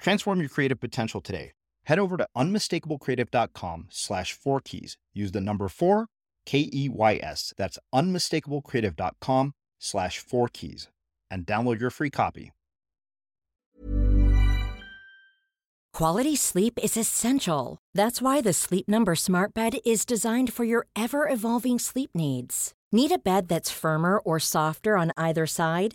Transform your creative potential today. Head over to unmistakablecreative.com slash four keys. Use the number four, K E Y S. That's unmistakablecreative.com slash four keys and download your free copy. Quality sleep is essential. That's why the Sleep Number Smart Bed is designed for your ever evolving sleep needs. Need a bed that's firmer or softer on either side?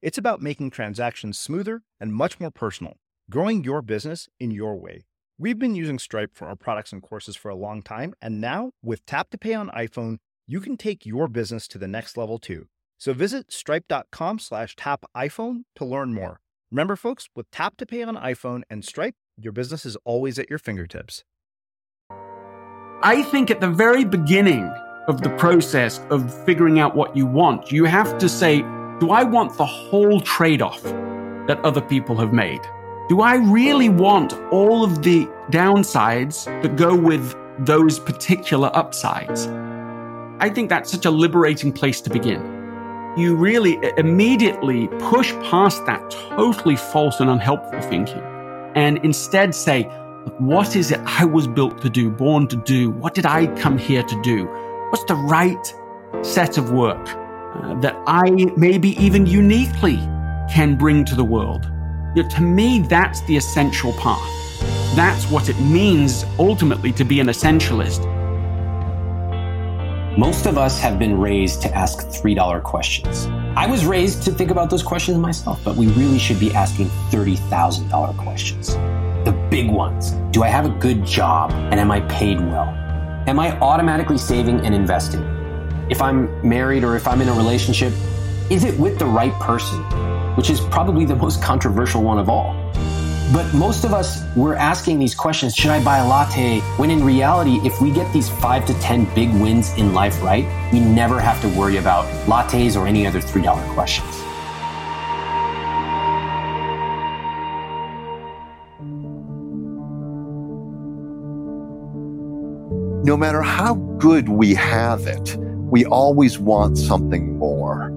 It's about making transactions smoother and much more personal, growing your business in your way. We've been using Stripe for our products and courses for a long time, and now with Tap to Pay on iPhone, you can take your business to the next level too. So visit stripe.com slash tap iPhone to learn more. Remember, folks, with Tap to Pay on iPhone and Stripe, your business is always at your fingertips. I think at the very beginning, of the process of figuring out what you want. You have to say, do I want the whole trade off that other people have made? Do I really want all of the downsides that go with those particular upsides? I think that's such a liberating place to begin. You really immediately push past that totally false and unhelpful thinking and instead say, what is it I was built to do, born to do? What did I come here to do? What's the right set of work uh, that I maybe even uniquely can bring to the world? You know, to me, that's the essential path. That's what it means ultimately to be an essentialist. Most of us have been raised to ask $3 questions. I was raised to think about those questions myself, but we really should be asking $30,000 questions. The big ones. Do I have a good job and am I paid well? Am I automatically saving and investing? If I'm married or if I'm in a relationship, is it with the right person? Which is probably the most controversial one of all. But most of us, we're asking these questions should I buy a latte? When in reality, if we get these five to 10 big wins in life right, we never have to worry about lattes or any other $3 questions. No matter how good we have it, we always want something more.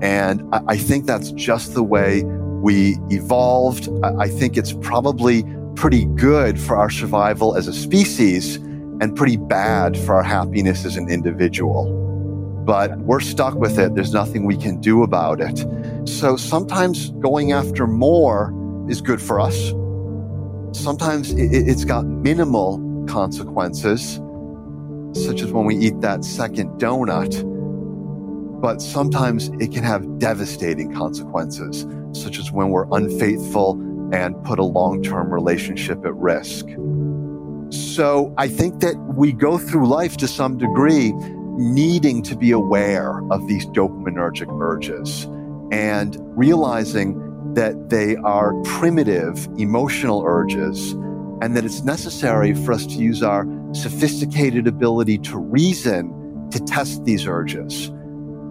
And I think that's just the way we evolved. I think it's probably pretty good for our survival as a species and pretty bad for our happiness as an individual. But we're stuck with it. There's nothing we can do about it. So sometimes going after more is good for us. Sometimes it's got minimal consequences, such as when we eat that second donut. But sometimes it can have devastating consequences such as when we're unfaithful and put a long term relationship at risk. So I think that we go through life to some degree needing to be aware of these dopaminergic urges and realizing that they are primitive emotional urges and that it's necessary for us to use our sophisticated ability to reason to test these urges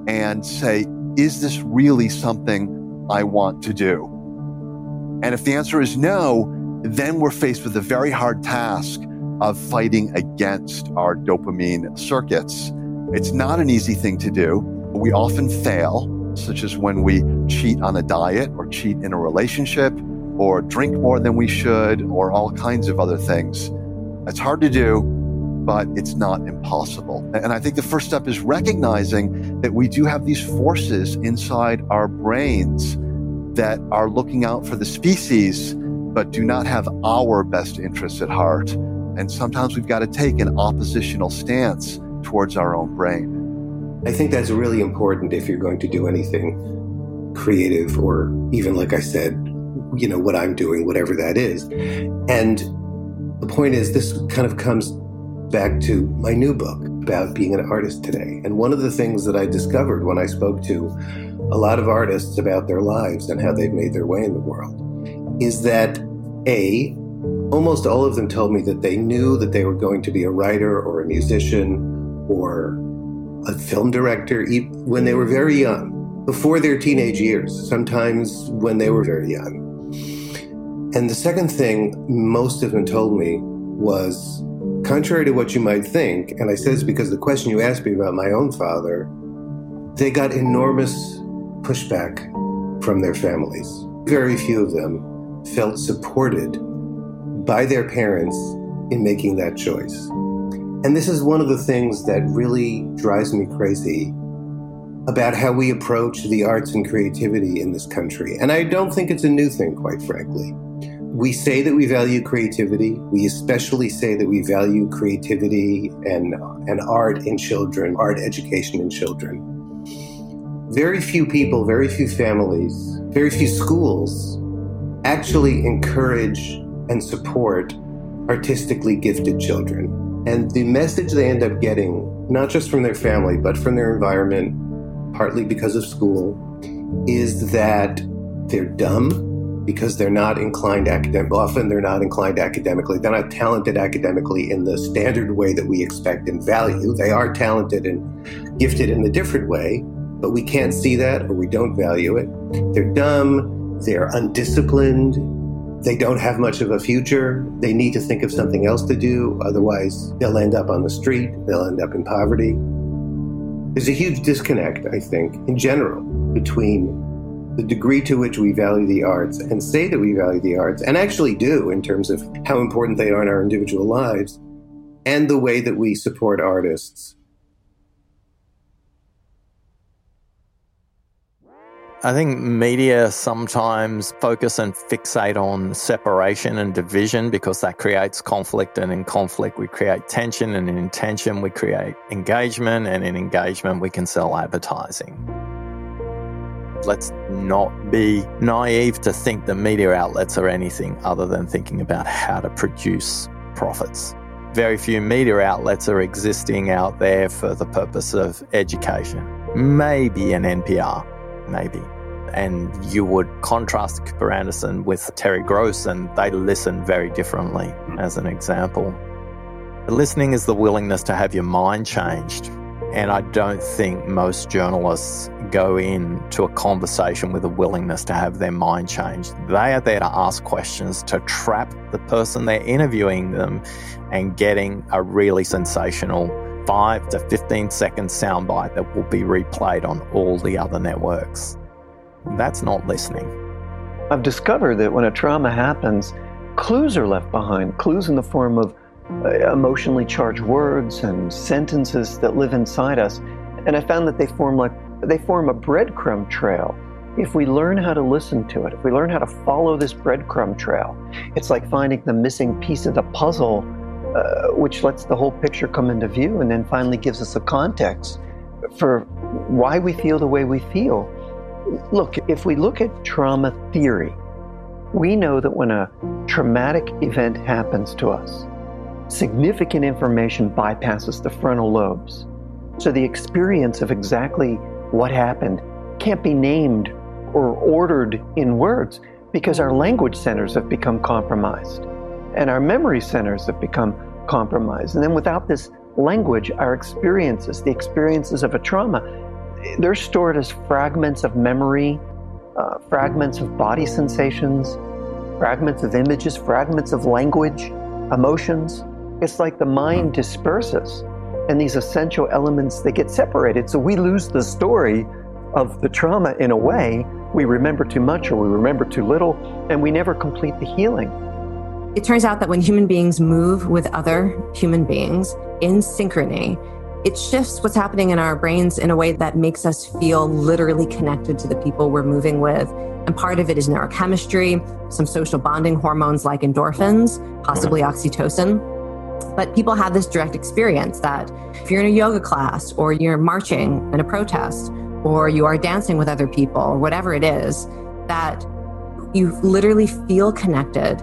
and say, is this really something I want to do? And if the answer is no, then we're faced with a very hard task of fighting against our dopamine circuits. It's not an easy thing to do. We often fail, such as when we cheat on a diet or cheat in a relationship or drink more than we should or all kinds of other things. It's hard to do, but it's not impossible. And I think the first step is recognizing that we do have these forces inside our brains that are looking out for the species, but do not have our best interests at heart. And sometimes we've got to take an oppositional stance towards our own brain. I think that's really important if you're going to do anything creative or even, like I said, you know, what I'm doing, whatever that is. And the point is, this kind of comes back to my new book about being an artist today. And one of the things that I discovered when I spoke to a lot of artists about their lives and how they've made their way in the world is that A, almost all of them told me that they knew that they were going to be a writer or a musician or a film director when they were very young, before their teenage years, sometimes when they were very young. And the second thing most of them told me was contrary to what you might think, and I say this because the question you asked me about my own father, they got enormous pushback from their families. Very few of them felt supported by their parents in making that choice. And this is one of the things that really drives me crazy about how we approach the arts and creativity in this country. And I don't think it's a new thing, quite frankly. We say that we value creativity. We especially say that we value creativity and, and art in children, art education in children very few people, very few families, very few schools actually encourage and support artistically gifted children. And the message they end up getting, not just from their family, but from their environment, partly because of school, is that they're dumb because they're not inclined academic. Often they're not inclined academically. They're not talented academically in the standard way that we expect and value. They are talented and gifted in a different way, but we can't see that or we don't value it. They're dumb, they're undisciplined, they don't have much of a future. They need to think of something else to do. Otherwise, they'll end up on the street. They'll end up in poverty. There's a huge disconnect, I think, in general, between the degree to which we value the arts and say that we value the arts, and actually do in terms of how important they are in our individual lives, and the way that we support artists I think media sometimes focus and fixate on separation and division because that creates conflict. And in conflict, we create tension. And in tension, we create engagement. And in engagement, we can sell advertising. Let's not be naive to think the media outlets are anything other than thinking about how to produce profits. Very few media outlets are existing out there for the purpose of education. Maybe an NPR maybe. And you would contrast Cooper Anderson with Terry Gross, and they listen very differently, hmm. as an example. Listening is the willingness to have your mind changed. And I don't think most journalists go into a conversation with a willingness to have their mind changed. They are there to ask questions, to trap the person they're interviewing them and getting a really sensational 5 to 15 second soundbite that will be replayed on all the other networks. That's not listening. I've discovered that when a trauma happens, clues are left behind, clues in the form of emotionally charged words and sentences that live inside us. And I found that they form like they form a breadcrumb trail. If we learn how to listen to it, if we learn how to follow this breadcrumb trail, it's like finding the missing piece of the puzzle uh, which lets the whole picture come into view and then finally gives us a context for why we feel the way we feel. Look, if we look at trauma theory, we know that when a traumatic event happens to us, significant information bypasses the frontal lobes. So the experience of exactly what happened can't be named or ordered in words because our language centers have become compromised and our memory centers have become compromised. And then without this language, our experiences, the experiences of a trauma, they're stored as fragments of memory, uh, fragments of body sensations, fragments of images, fragments of language, emotions. It's like the mind disperses and these essential elements they get separated. So we lose the story of the trauma in a way. We remember too much or we remember too little, and we never complete the healing. It turns out that when human beings move with other human beings in synchrony, it shifts what's happening in our brains in a way that makes us feel literally connected to the people we're moving with. And part of it is neurochemistry, some social bonding hormones like endorphins, possibly mm-hmm. oxytocin. But people have this direct experience that if you're in a yoga class or you're marching in a protest or you are dancing with other people or whatever it is, that you literally feel connected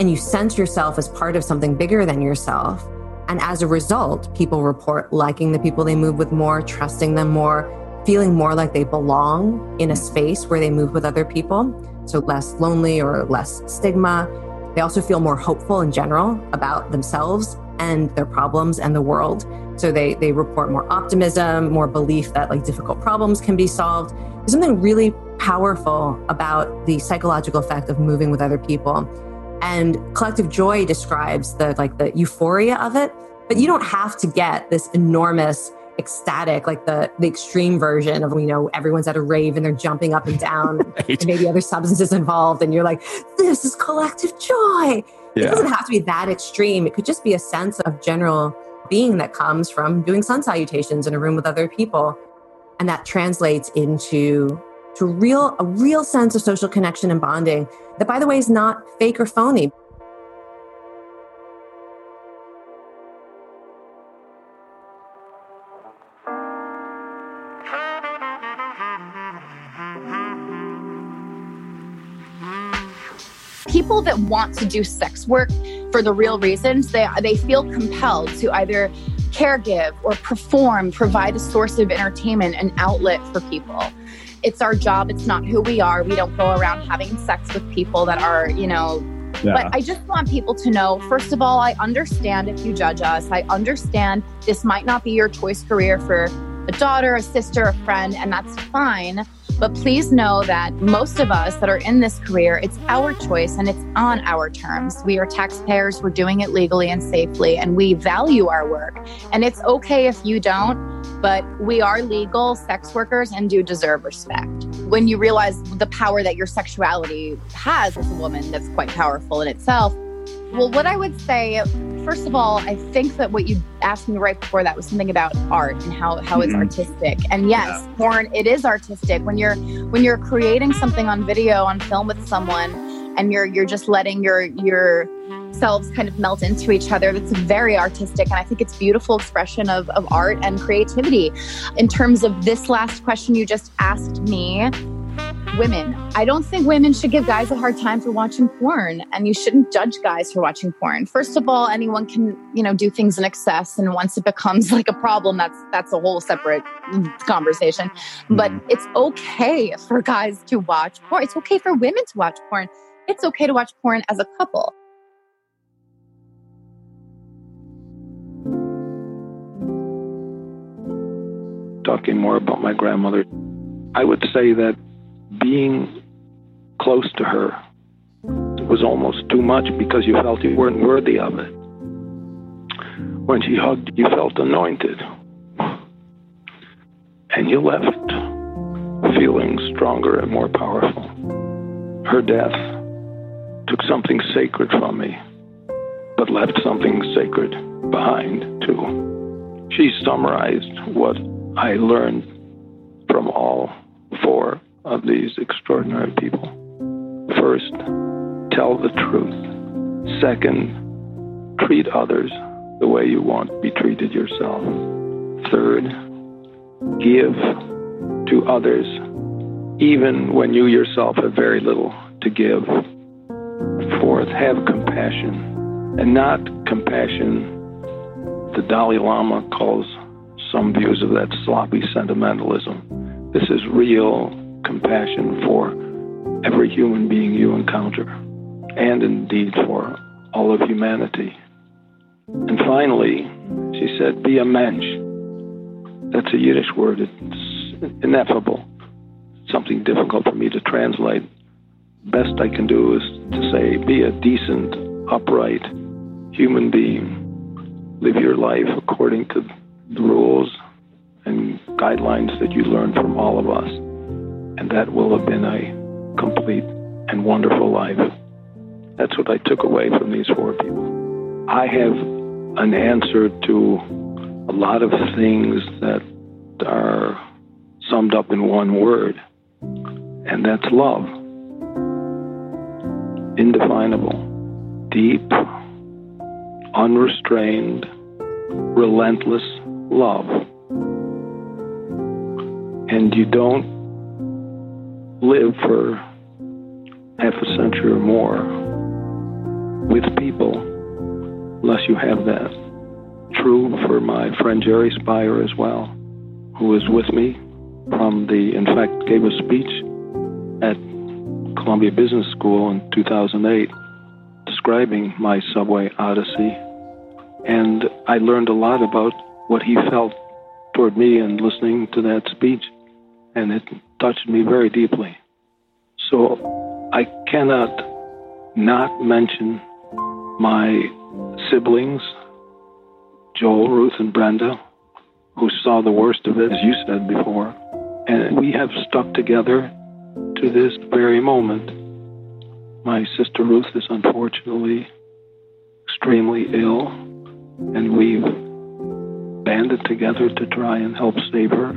and you sense yourself as part of something bigger than yourself. And as a result, people report liking the people they move with more, trusting them more, feeling more like they belong in a space where they move with other people. So less lonely or less stigma. They also feel more hopeful in general about themselves and their problems and the world. So they, they report more optimism, more belief that like difficult problems can be solved. There's something really powerful about the psychological effect of moving with other people and collective joy describes the like the euphoria of it but you don't have to get this enormous ecstatic like the the extreme version of you know everyone's at a rave and they're jumping up and down. Right. and maybe other substances involved and you're like this is collective joy. Yeah. it doesn't have to be that extreme. It could just be a sense of general being that comes from doing sun salutations in a room with other people. And that translates into to real a real sense of social connection and bonding that by the way is not fake or phony people that want to do sex work for the real reasons they they feel compelled to either caregive or perform provide a source of entertainment an outlet for people it's our job. It's not who we are. We don't go around having sex with people that are, you know. Yeah. But I just want people to know first of all, I understand if you judge us. I understand this might not be your choice career for a daughter, a sister, a friend, and that's fine. But please know that most of us that are in this career, it's our choice and it's on our terms. We are taxpayers, we're doing it legally and safely, and we value our work. And it's okay if you don't, but we are legal sex workers and do deserve respect. When you realize the power that your sexuality has as a woman, that's quite powerful in itself. Well, what I would say first of all, I think that what you asked me right before that was something about art and how, how it's mm-hmm. artistic. And yes, yeah. porn, it is artistic. When you're when you're creating something on video, on film with someone, and you're you're just letting your your selves kind of melt into each other. That's very artistic. And I think it's beautiful expression of, of art and creativity. In terms of this last question you just asked me, women. I don't think women should give guys a hard time for watching porn, and you shouldn't judge guys for watching porn. First of all, anyone can, you know, do things in excess, and once it becomes like a problem, that's that's a whole separate conversation. Mm-hmm. But it's okay for guys to watch porn. It's okay for women to watch porn. It's okay to watch porn as a couple. Talking more about my grandmother, I would say that being close to her was almost too much because you felt you weren't worthy of it. When she hugged, you felt anointed. And you left feeling stronger and more powerful. Her death took something sacred from me, but left something sacred behind, too. She summarized what I learned from all four of these extraordinary people. First, tell the truth. Second, treat others the way you want to be treated yourself. Third, give to others even when you yourself have very little to give. Fourth, have compassion, and not compassion the Dalai Lama calls some views of that sloppy sentimentalism. This is real compassion for every human being you encounter, and indeed for all of humanity. And finally, she said, be a mensch. That's a Yiddish word, it's ineffable, something difficult for me to translate. Best I can do is to say, be a decent, upright human being. Live your life according to the rules and guidelines that you learn from all of us. And that will have been a complete and wonderful life. That's what I took away from these four people. I have an answer to a lot of things that are summed up in one word, and that's love. Indefinable, deep, unrestrained, relentless love. And you don't live for half a century or more with people unless you have that. True for my friend Jerry Speyer as well, who was with me from the, in fact, gave a speech at Columbia Business School in 2008 describing my subway odyssey. And I learned a lot about what he felt toward me and listening to that speech. And it touched me very deeply. So I cannot not mention my siblings, Joel, Ruth, and Brenda, who saw the worst of it, as you said before. And we have stuck together to this very moment. My sister Ruth is unfortunately extremely ill, and we've banded together to try and help save her.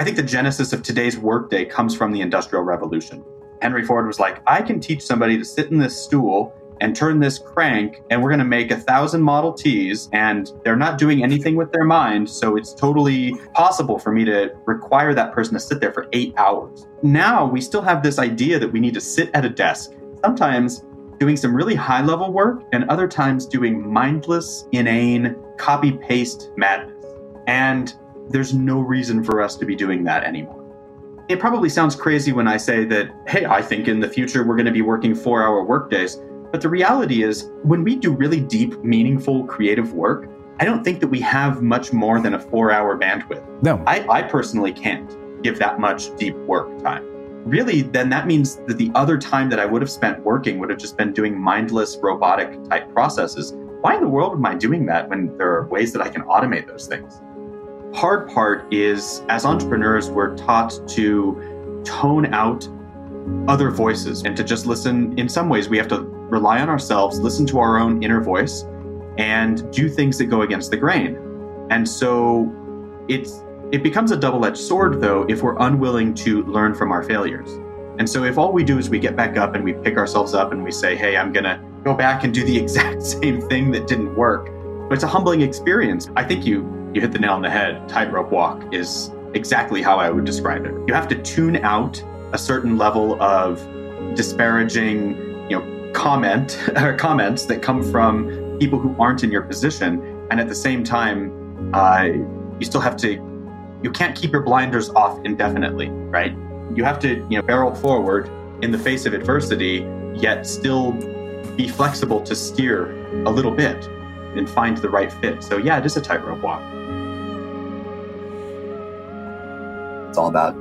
I think the genesis of today's workday comes from the Industrial Revolution. Henry Ford was like, I can teach somebody to sit in this stool and turn this crank, and we're going to make a thousand Model Ts, and they're not doing anything with their mind. So it's totally possible for me to require that person to sit there for eight hours. Now we still have this idea that we need to sit at a desk, sometimes doing some really high level work, and other times doing mindless, inane, copy paste madness. And there's no reason for us to be doing that anymore. It probably sounds crazy when I say that, hey, I think in the future we're going to be working four hour workdays. But the reality is, when we do really deep, meaningful, creative work, I don't think that we have much more than a four hour bandwidth. No. I, I personally can't give that much deep work time. Really, then that means that the other time that I would have spent working would have just been doing mindless robotic type processes. Why in the world am I doing that when there are ways that I can automate those things? Hard part is as entrepreneurs, we're taught to tone out other voices and to just listen. In some ways, we have to rely on ourselves, listen to our own inner voice, and do things that go against the grain. And so it's it becomes a double-edged sword though if we're unwilling to learn from our failures. And so if all we do is we get back up and we pick ourselves up and we say, "Hey, I'm going to go back and do the exact same thing that didn't work." But it's a humbling experience. I think you you hit the nail on the head. Tightrope walk is exactly how I would describe it. You have to tune out a certain level of disparaging, you know, comment or comments that come from people who aren't in your position, and at the same time, uh, you still have to. You can't keep your blinders off indefinitely, right? You have to, you know, barrel forward in the face of adversity, yet still be flexible to steer a little bit and find the right fit. So yeah, it is a tightrope walk. It's all about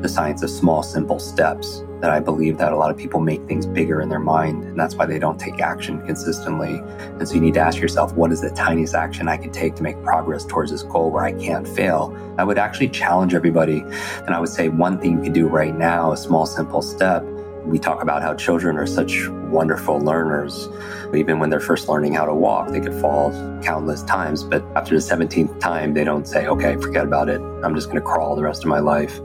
the science of small, simple steps that I believe that a lot of people make things bigger in their mind, and that's why they don't take action consistently. And so you need to ask yourself, what is the tiniest action I can take to make progress towards this goal where I can't fail? I would actually challenge everybody, and I would say one thing you can do right now, a small, simple step, we talk about how children are such wonderful learners. Even when they're first learning how to walk, they could fall countless times. But after the 17th time, they don't say, okay, forget about it. I'm just going to crawl the rest of my life.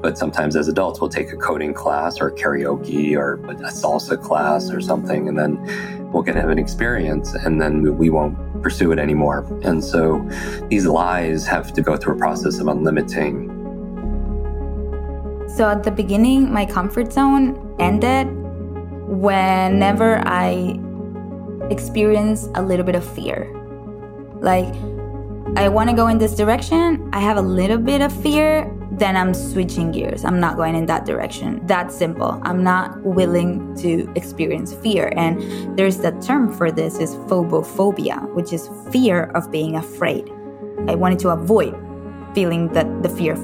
But sometimes as adults, we'll take a coding class or karaoke or a salsa class or something, and then we'll get have an experience and then we won't pursue it anymore. And so these lies have to go through a process of unlimiting so at the beginning, my comfort zone ended whenever I experience a little bit of fear. Like, I want to go in this direction, I have a little bit of fear, then I'm switching gears. I'm not going in that direction. That simple. I'm not willing to experience fear. And there's that term for this is phobophobia, which is fear of being afraid. I wanted to avoid feeling that the fear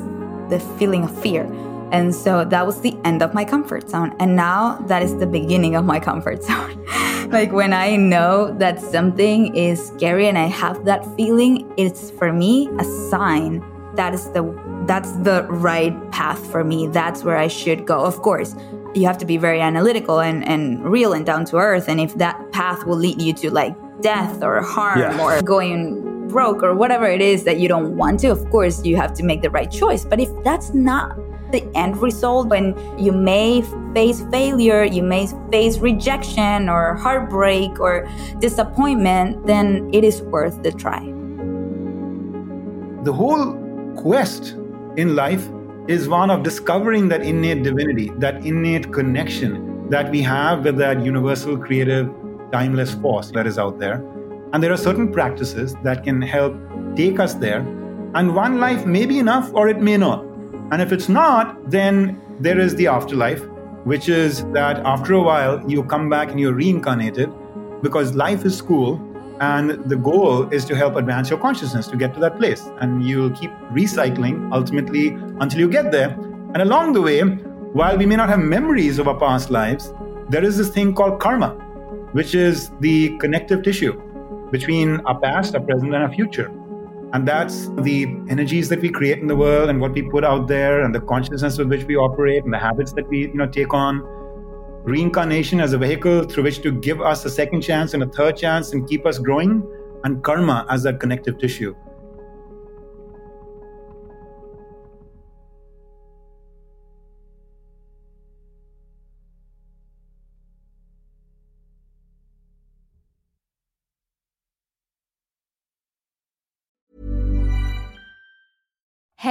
the feeling of fear. And so that was the end of my comfort zone. And now that is the beginning of my comfort zone. like when I know that something is scary and I have that feeling, it's for me a sign that is the that's the right path for me. That's where I should go. Of course, you have to be very analytical and, and real and down to earth. And if that path will lead you to like death or harm yeah. or going broke or whatever it is that you don't want to, of course, you have to make the right choice. But if that's not the end result when you may face failure, you may face rejection or heartbreak or disappointment, then it is worth the try. The whole quest in life is one of discovering that innate divinity, that innate connection that we have with that universal creative timeless force that is out there. And there are certain practices that can help take us there. And one life may be enough or it may not. And if it's not, then there is the afterlife, which is that after a while you come back and you're reincarnated because life is school and the goal is to help advance your consciousness to get to that place. And you'll keep recycling ultimately until you get there. And along the way, while we may not have memories of our past lives, there is this thing called karma, which is the connective tissue between our past, our present, and our future. And that's the energies that we create in the world and what we put out there and the consciousness with which we operate and the habits that we, you know, take on. Reincarnation as a vehicle through which to give us a second chance and a third chance and keep us growing, and karma as that connective tissue.